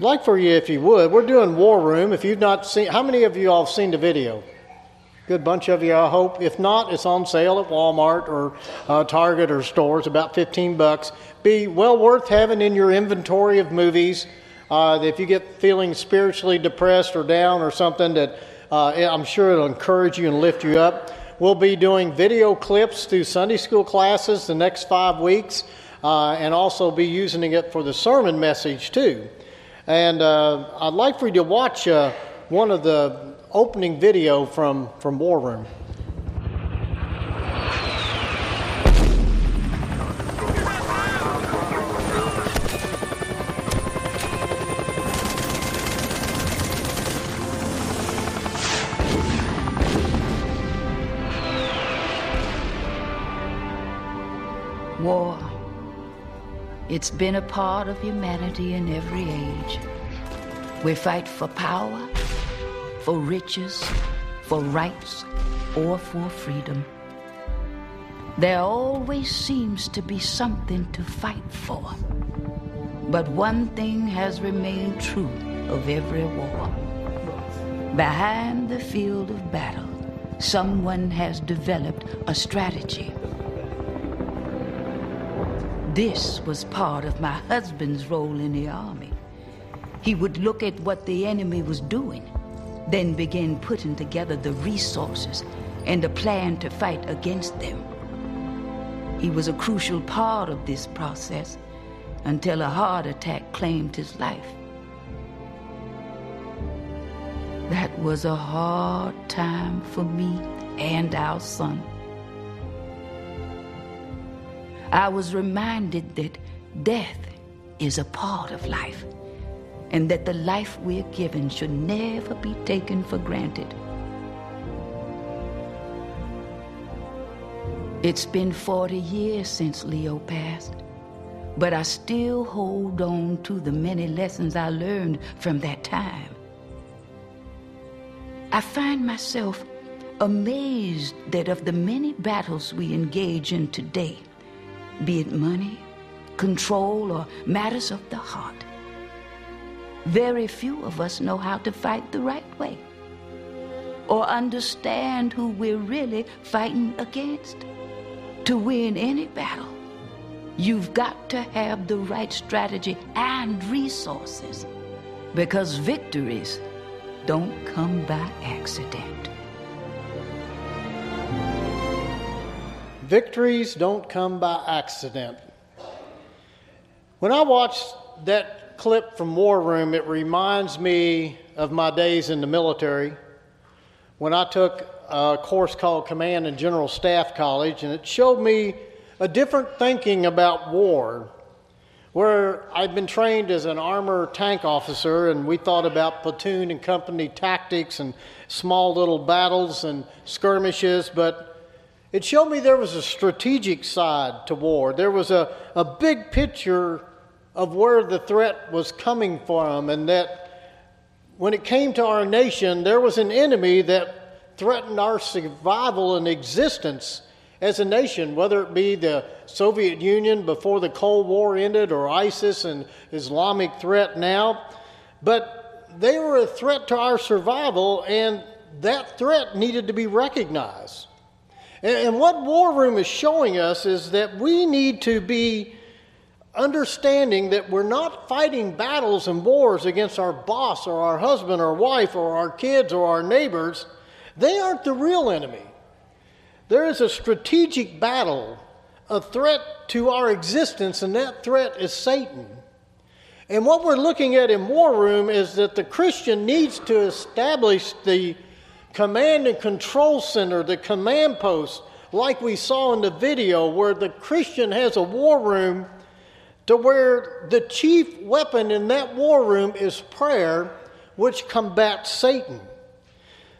Like for you, if you would, we're doing War Room. If you've not seen, how many of you all have seen the video? Good bunch of you, I hope. If not, it's on sale at Walmart or uh, Target or stores, about 15 bucks. Be well worth having in your inventory of movies. Uh, if you get feeling spiritually depressed or down or something, that uh, I'm sure it'll encourage you and lift you up. We'll be doing video clips through Sunday school classes the next five weeks, uh, and also be using it for the sermon message too. And uh, I'd like for you to watch uh, one of the opening video from, from War Room. It's been a part of humanity in every age. We fight for power, for riches, for rights, or for freedom. There always seems to be something to fight for. But one thing has remained true of every war. Behind the field of battle, someone has developed a strategy. This was part of my husband's role in the army. He would look at what the enemy was doing, then begin putting together the resources and a plan to fight against them. He was a crucial part of this process until a heart attack claimed his life. That was a hard time for me and our son. I was reminded that death is a part of life and that the life we're given should never be taken for granted. It's been 40 years since Leo passed, but I still hold on to the many lessons I learned from that time. I find myself amazed that of the many battles we engage in today, be it money, control, or matters of the heart, very few of us know how to fight the right way or understand who we're really fighting against. To win any battle, you've got to have the right strategy and resources because victories don't come by accident. Victories don't come by accident. When I watch that clip from War Room, it reminds me of my days in the military when I took a course called Command and General Staff College, and it showed me a different thinking about war. Where I'd been trained as an armor tank officer, and we thought about platoon and company tactics and small little battles and skirmishes, but it showed me there was a strategic side to war. There was a, a big picture of where the threat was coming from, and that when it came to our nation, there was an enemy that threatened our survival and existence as a nation, whether it be the Soviet Union before the Cold War ended or ISIS and Islamic threat now. But they were a threat to our survival, and that threat needed to be recognized. And, what War Room is showing us is that we need to be understanding that we're not fighting battles and wars against our boss or our husband or wife or our kids or our neighbors. They aren't the real enemy. There is a strategic battle, a threat to our existence, and that threat is Satan. And what we're looking at in War Room is that the Christian needs to establish the command and control center, the command post, like we saw in the video, where the Christian has a war room to where the chief weapon in that war room is prayer, which combats Satan.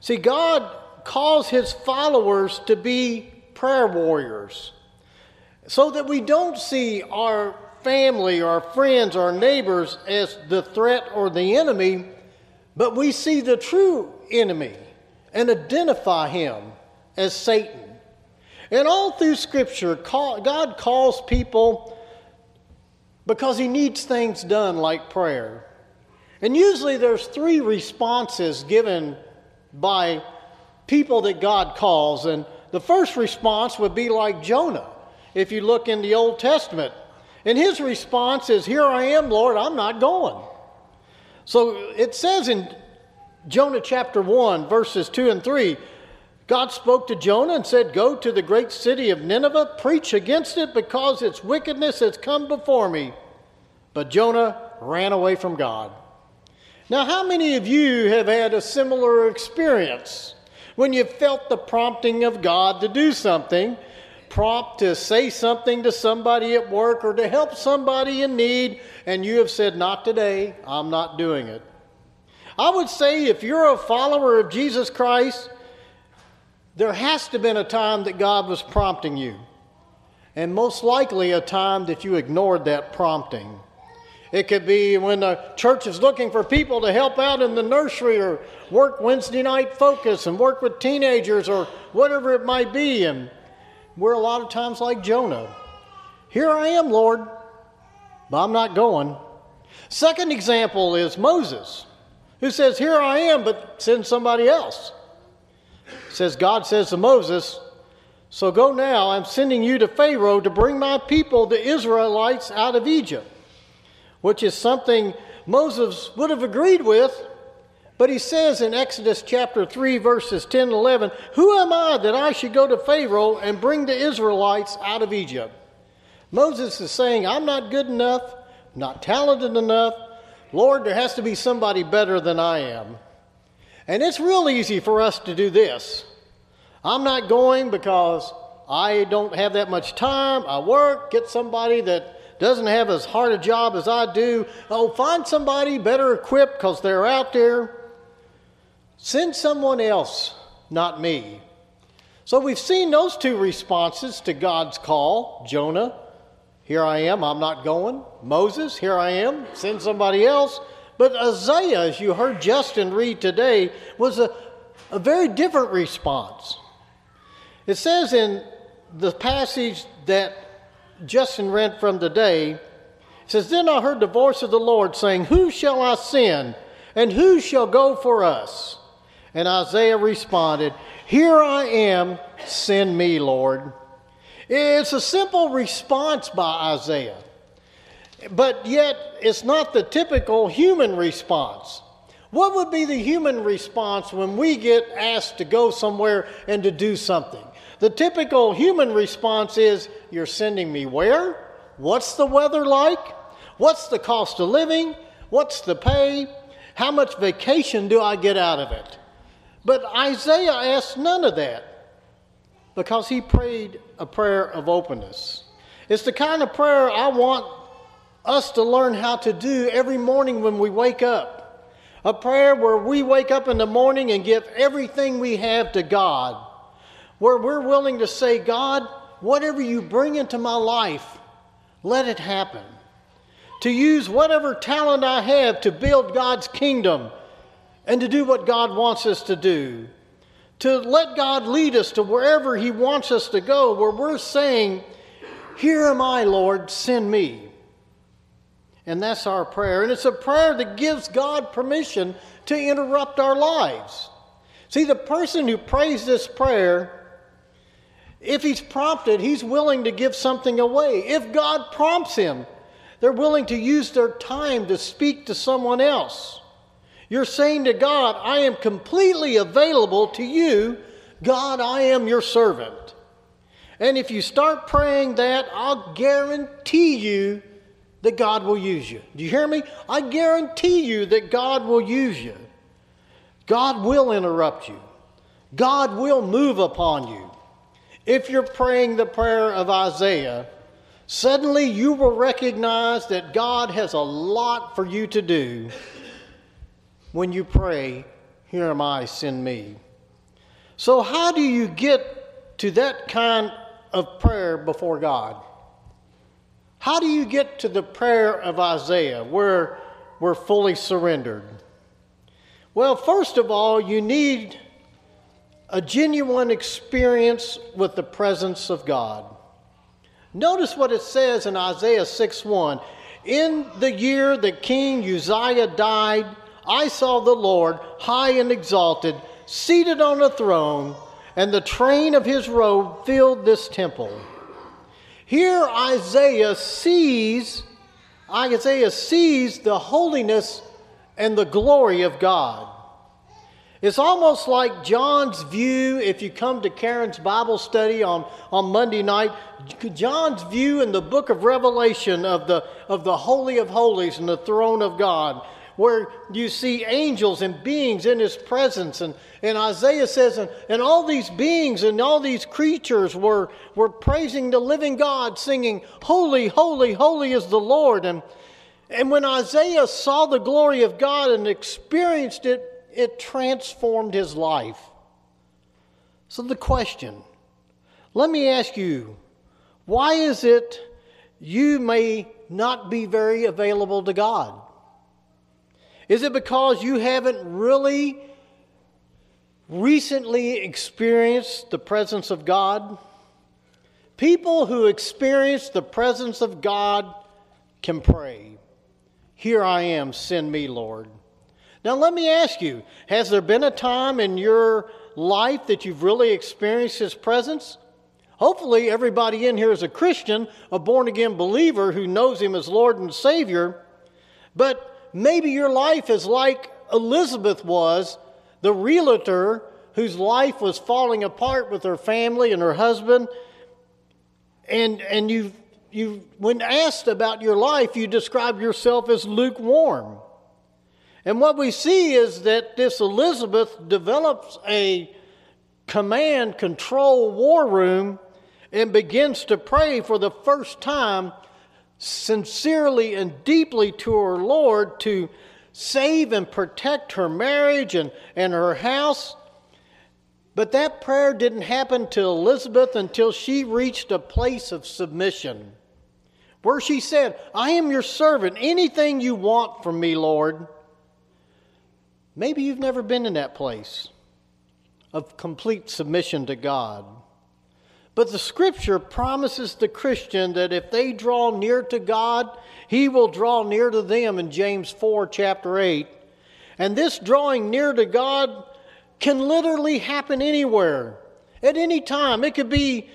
See, God calls his followers to be prayer warriors so that we don't see our family, our friends, our neighbors as the threat or the enemy, but we see the true enemy and identify him as Satan. And all through Scripture, God calls people because he needs things done like prayer. And usually there's three responses given by people that God calls. And the first response would be like Jonah, if you look in the Old Testament. And his response is, Here I am, Lord, I'm not going. So it says in Jonah chapter 1, verses 2 and 3, God spoke to Jonah and said, Go to the great city of Nineveh, preach against it, because its wickedness has come before me. But Jonah ran away from God. Now, how many of you have had a similar experience when you felt the prompting of God to do something, prompt to say something to somebody at work or to help somebody in need, and you have said, Not today, I'm not doing it? I would say if you're a follower of Jesus Christ, there has to have been a time that God was prompting you, and most likely a time that you ignored that prompting. It could be when the church is looking for people to help out in the nursery or work Wednesday night focus and work with teenagers or whatever it might be. And we're a lot of times like Jonah. Here I am, Lord, but I'm not going. Second example is Moses, who says, Here I am, but send somebody else says God says to Moses, So go now, I'm sending you to Pharaoh to bring my people, the Israelites, out of Egypt, which is something Moses would have agreed with. But he says in Exodus chapter 3, verses 10 and 11, Who am I that I should go to Pharaoh and bring the Israelites out of Egypt? Moses is saying, I'm not good enough, not talented enough. Lord, there has to be somebody better than I am. And it's real easy for us to do this. I'm not going because I don't have that much time. I work, get somebody that doesn't have as hard a job as I do. Oh, find somebody better equipped because they're out there. Send someone else, not me. So we've seen those two responses to God's call Jonah, here I am, I'm not going. Moses, here I am, send somebody else. But Isaiah, as you heard Justin read today, was a, a very different response. It says in the passage that Justin read from today, it says, Then I heard the voice of the Lord saying, Who shall I send, and who shall go for us? And Isaiah responded, Here I am, send me, Lord. It's a simple response by Isaiah. But yet, it's not the typical human response. What would be the human response when we get asked to go somewhere and to do something? The typical human response is, You're sending me where? What's the weather like? What's the cost of living? What's the pay? How much vacation do I get out of it? But Isaiah asked none of that because he prayed a prayer of openness. It's the kind of prayer I want us to learn how to do every morning when we wake up. A prayer where we wake up in the morning and give everything we have to God. Where we're willing to say, God, whatever you bring into my life, let it happen. To use whatever talent I have to build God's kingdom and to do what God wants us to do. To let God lead us to wherever He wants us to go, where we're saying, Here am I, Lord, send me. And that's our prayer. And it's a prayer that gives God permission to interrupt our lives. See, the person who prays this prayer, if he's prompted, he's willing to give something away. If God prompts him, they're willing to use their time to speak to someone else. You're saying to God, I am completely available to you. God, I am your servant. And if you start praying that, I'll guarantee you that God will use you. Do you hear me? I guarantee you that God will use you. God will interrupt you. God will move upon you. If you're praying the prayer of Isaiah, suddenly you will recognize that God has a lot for you to do when you pray, Here am I, send me. So, how do you get to that kind of prayer before God? How do you get to the prayer of Isaiah where we're fully surrendered? Well, first of all, you need a genuine experience with the presence of God. Notice what it says in Isaiah 6 1. In the year that King Uzziah died, I saw the Lord high and exalted, seated on a throne, and the train of his robe filled this temple. Here Isaiah sees Isaiah sees the holiness and the glory of God. It's almost like John's view, if you come to Karen's Bible study on, on Monday night, John's view in the book of Revelation of the, of the Holy of Holies and the throne of God, where you see angels and beings in his presence. And, and Isaiah says, and, and all these beings and all these creatures were, were praising the living God, singing, Holy, holy, holy is the Lord. And, and when Isaiah saw the glory of God and experienced it, it transformed his life. So, the question let me ask you why is it you may not be very available to God? Is it because you haven't really recently experienced the presence of God? People who experience the presence of God can pray, Here I am, send me, Lord. Now, let me ask you has there been a time in your life that you've really experienced His presence? Hopefully, everybody in here is a Christian, a born again believer who knows Him as Lord and Savior. But maybe your life is like Elizabeth was, the realtor whose life was falling apart with her family and her husband. And, and you, you, when asked about your life, you describe yourself as lukewarm. And what we see is that this Elizabeth develops a command control war room and begins to pray for the first time sincerely and deeply to her Lord to save and protect her marriage and, and her house. But that prayer didn't happen to Elizabeth until she reached a place of submission where she said, I am your servant. Anything you want from me, Lord. Maybe you've never been in that place of complete submission to God. But the scripture promises the Christian that if they draw near to God, he will draw near to them in James 4, chapter 8. And this drawing near to God can literally happen anywhere, at any time. It could be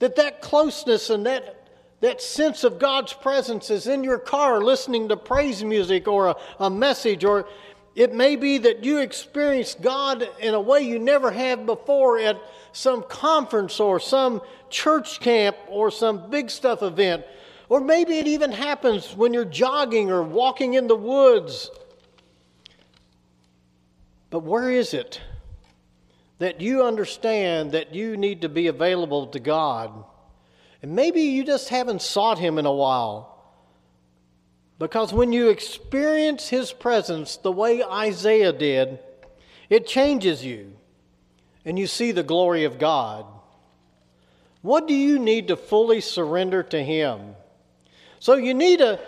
that that closeness and that, that sense of God's presence is in your car listening to praise music or a, a message, or it may be that you experience God in a way you never have before at some conference or some church camp or some big stuff event. Or maybe it even happens when you're jogging or walking in the woods. But where is it that you understand that you need to be available to God? And maybe you just haven't sought Him in a while. Because when you experience His presence the way Isaiah did, it changes you and you see the glory of God. What do you need to fully surrender to Him? So you need a,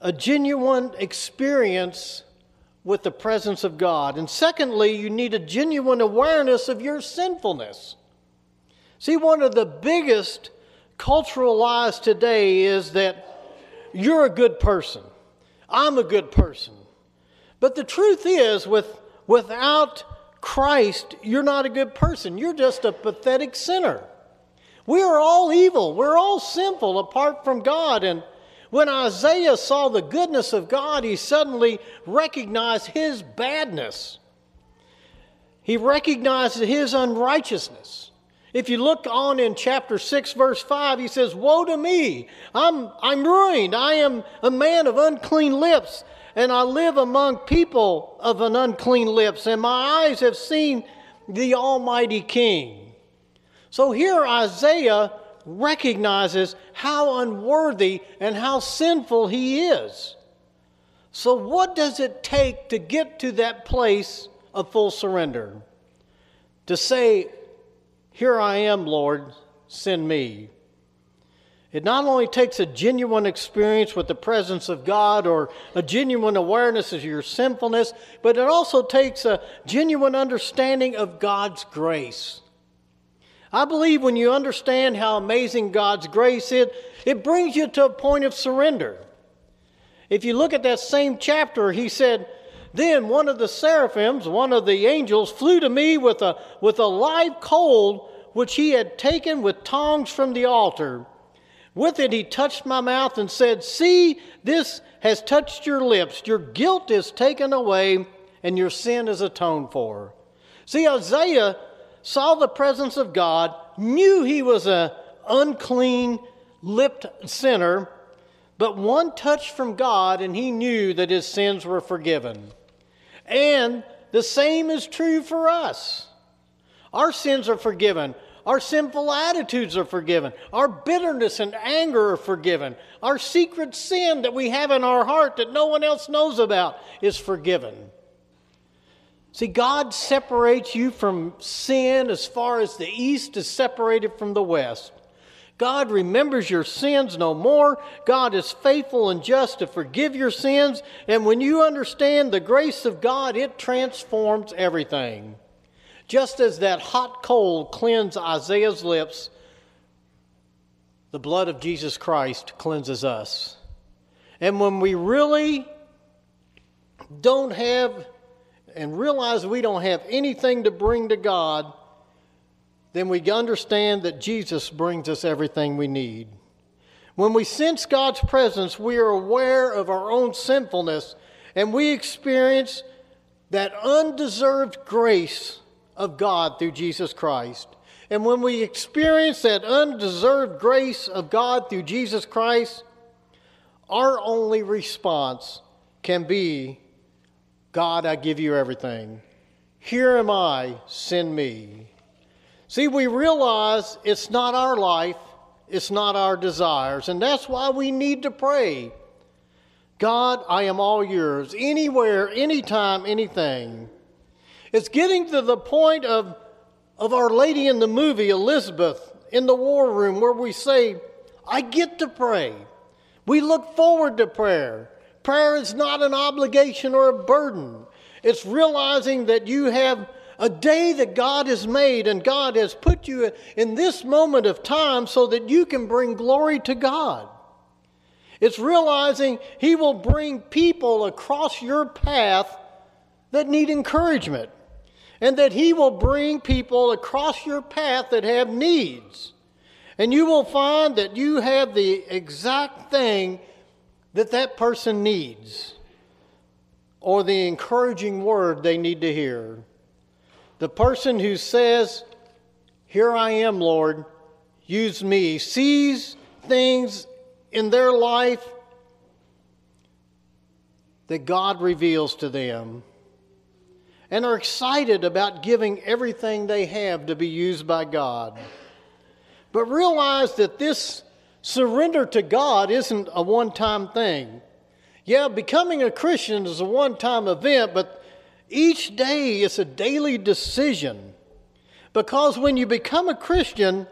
a genuine experience with the presence of God. And secondly, you need a genuine awareness of your sinfulness. See, one of the biggest cultural lies today is that you're a good person. I'm a good person. But the truth is, with, without Christ, you're not a good person. You're just a pathetic sinner. We are all evil. We're all sinful apart from God. And when Isaiah saw the goodness of God, he suddenly recognized his badness. He recognized his unrighteousness. If you look on in chapter 6, verse 5, he says, Woe to me! I'm, I'm ruined. I am a man of unclean lips, and I live among people of an unclean lips, and my eyes have seen the Almighty King. So here Isaiah recognizes how unworthy and how sinful he is. So, what does it take to get to that place of full surrender? To say, here I am, Lord, send me. It not only takes a genuine experience with the presence of God or a genuine awareness of your sinfulness, but it also takes a genuine understanding of God's grace. I believe when you understand how amazing God's grace is, it brings you to a point of surrender. If you look at that same chapter, he said, Then one of the seraphims, one of the angels, flew to me with a, with a live coal which he had taken with tongs from the altar. With it he touched my mouth and said, See, this has touched your lips. Your guilt is taken away, and your sin is atoned for. See, Isaiah saw the presence of God, knew he was an unclean lipped sinner, but one touch from God, and he knew that his sins were forgiven. And the same is true for us. Our sins are forgiven. Our sinful attitudes are forgiven. Our bitterness and anger are forgiven. Our secret sin that we have in our heart that no one else knows about is forgiven. See, God separates you from sin as far as the east is separated from the west. God remembers your sins no more. God is faithful and just to forgive your sins. And when you understand the grace of God, it transforms everything. Just as that hot coal cleansed Isaiah's lips, the blood of Jesus Christ cleanses us. And when we really don't have and realize we don't have anything to bring to God, then we understand that Jesus brings us everything we need. When we sense God's presence, we are aware of our own sinfulness and we experience that undeserved grace of God through Jesus Christ. And when we experience that undeserved grace of God through Jesus Christ, our only response can be God, I give you everything. Here am I, send me. See, we realize it's not our life, it's not our desires, and that's why we need to pray. God, I am all yours, anywhere, anytime, anything. It's getting to the point of, of Our Lady in the movie, Elizabeth, in the war room, where we say, I get to pray. We look forward to prayer. Prayer is not an obligation or a burden, it's realizing that you have a day that God has made, and God has put you in this moment of time so that you can bring glory to God. It's realizing He will bring people across your path that need encouragement, and that He will bring people across your path that have needs. And you will find that you have the exact thing that that person needs or the encouraging word they need to hear. The person who says, Here I am, Lord, use me, sees things in their life that God reveals to them and are excited about giving everything they have to be used by God. But realize that this surrender to God isn't a one time thing. Yeah, becoming a Christian is a one time event, but each day is a daily decision. Because when you become a Christian,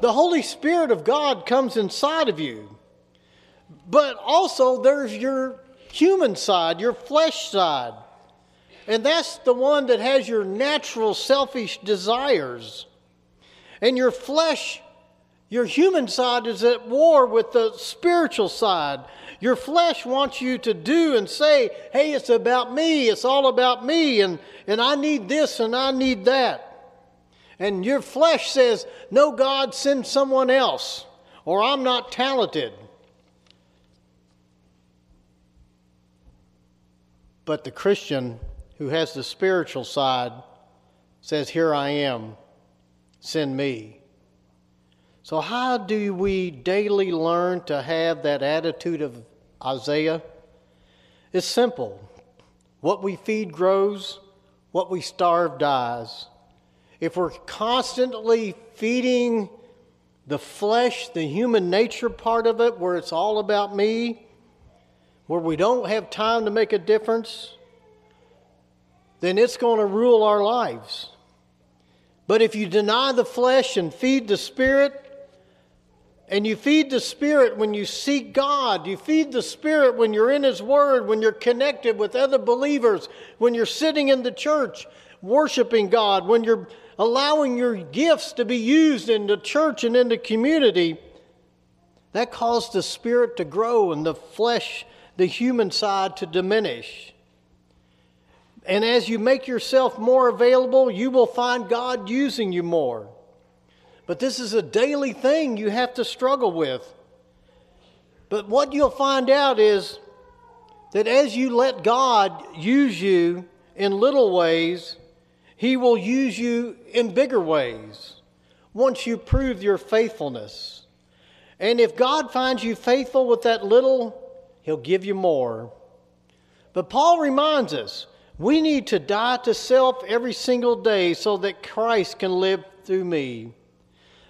the Holy Spirit of God comes inside of you. But also, there's your human side, your flesh side. And that's the one that has your natural selfish desires. And your flesh, your human side is at war with the spiritual side. Your flesh wants you to do and say, hey, it's about me, it's all about me, and, and I need this and I need that. And your flesh says, no, God, send someone else, or I'm not talented. But the Christian who has the spiritual side says, Here I am, send me. So, how do we daily learn to have that attitude of Isaiah? It's simple. What we feed grows, what we starve dies. If we're constantly feeding the flesh, the human nature part of it, where it's all about me, where we don't have time to make a difference, then it's going to rule our lives. But if you deny the flesh and feed the spirit, and you feed the Spirit when you seek God. You feed the Spirit when you're in His Word, when you're connected with other believers, when you're sitting in the church worshiping God, when you're allowing your gifts to be used in the church and in the community, that caused the spirit to grow and the flesh, the human side, to diminish. And as you make yourself more available, you will find God using you more. But this is a daily thing you have to struggle with. But what you'll find out is that as you let God use you in little ways, He will use you in bigger ways once you prove your faithfulness. And if God finds you faithful with that little, He'll give you more. But Paul reminds us we need to die to self every single day so that Christ can live through me.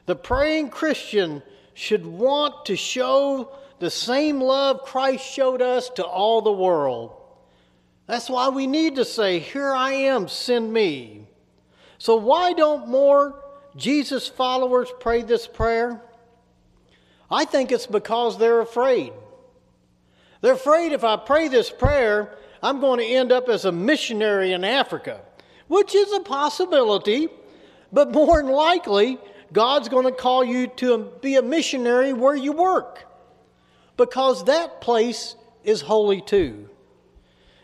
The praying Christian should want to show the same love Christ showed us to all the world. That's why we need to say, Here I am, send me. So, why don't more Jesus followers pray this prayer? I think it's because they're afraid. They're afraid if I pray this prayer, I'm going to end up as a missionary in Africa, which is a possibility, but more than likely, God's going to call you to be a missionary where you work because that place is holy too.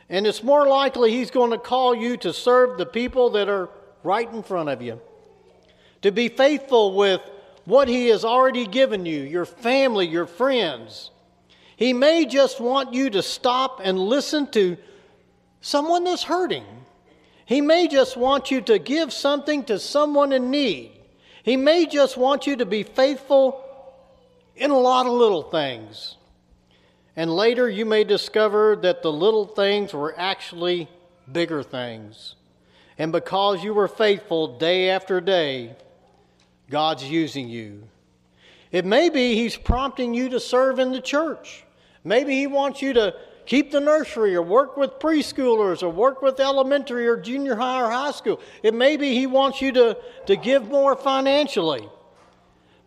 And it's more likely He's going to call you to serve the people that are right in front of you, to be faithful with what He has already given you, your family, your friends. He may just want you to stop and listen to someone that's hurting. He may just want you to give something to someone in need. He may just want you to be faithful in a lot of little things. And later you may discover that the little things were actually bigger things. And because you were faithful day after day, God's using you. It may be He's prompting you to serve in the church. Maybe He wants you to keep the nursery or work with preschoolers or work with elementary or junior high or high school. It may be He wants you to, to give more financially.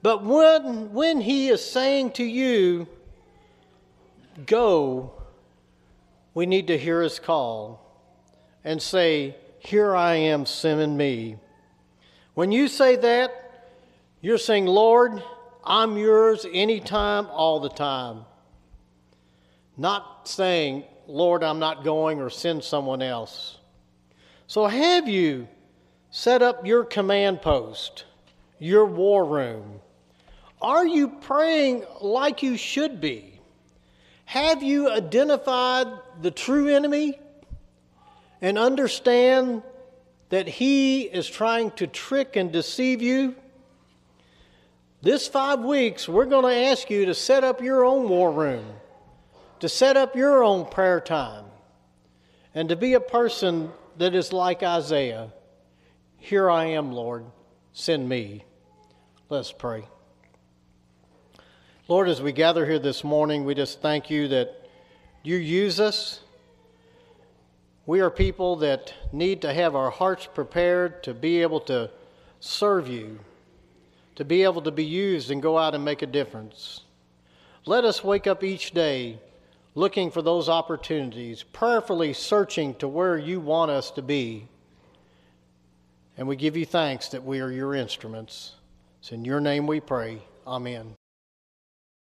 But when, when He is saying to you, go, we need to hear His call and say, Here I am, send me. When you say that, you're saying, Lord, I'm yours anytime, all the time. Not saying, Lord, I'm not going or send someone else. So, have you set up your command post, your war room? Are you praying like you should be? Have you identified the true enemy and understand that he is trying to trick and deceive you? This five weeks, we're going to ask you to set up your own war room, to set up your own prayer time, and to be a person that is like Isaiah. Here I am, Lord, send me. Let's pray. Lord, as we gather here this morning, we just thank you that you use us. We are people that need to have our hearts prepared to be able to serve you to be able to be used and go out and make a difference. Let us wake up each day looking for those opportunities, prayerfully searching to where you want us to be. And we give you thanks that we are your instruments. It's in your name we pray. Amen.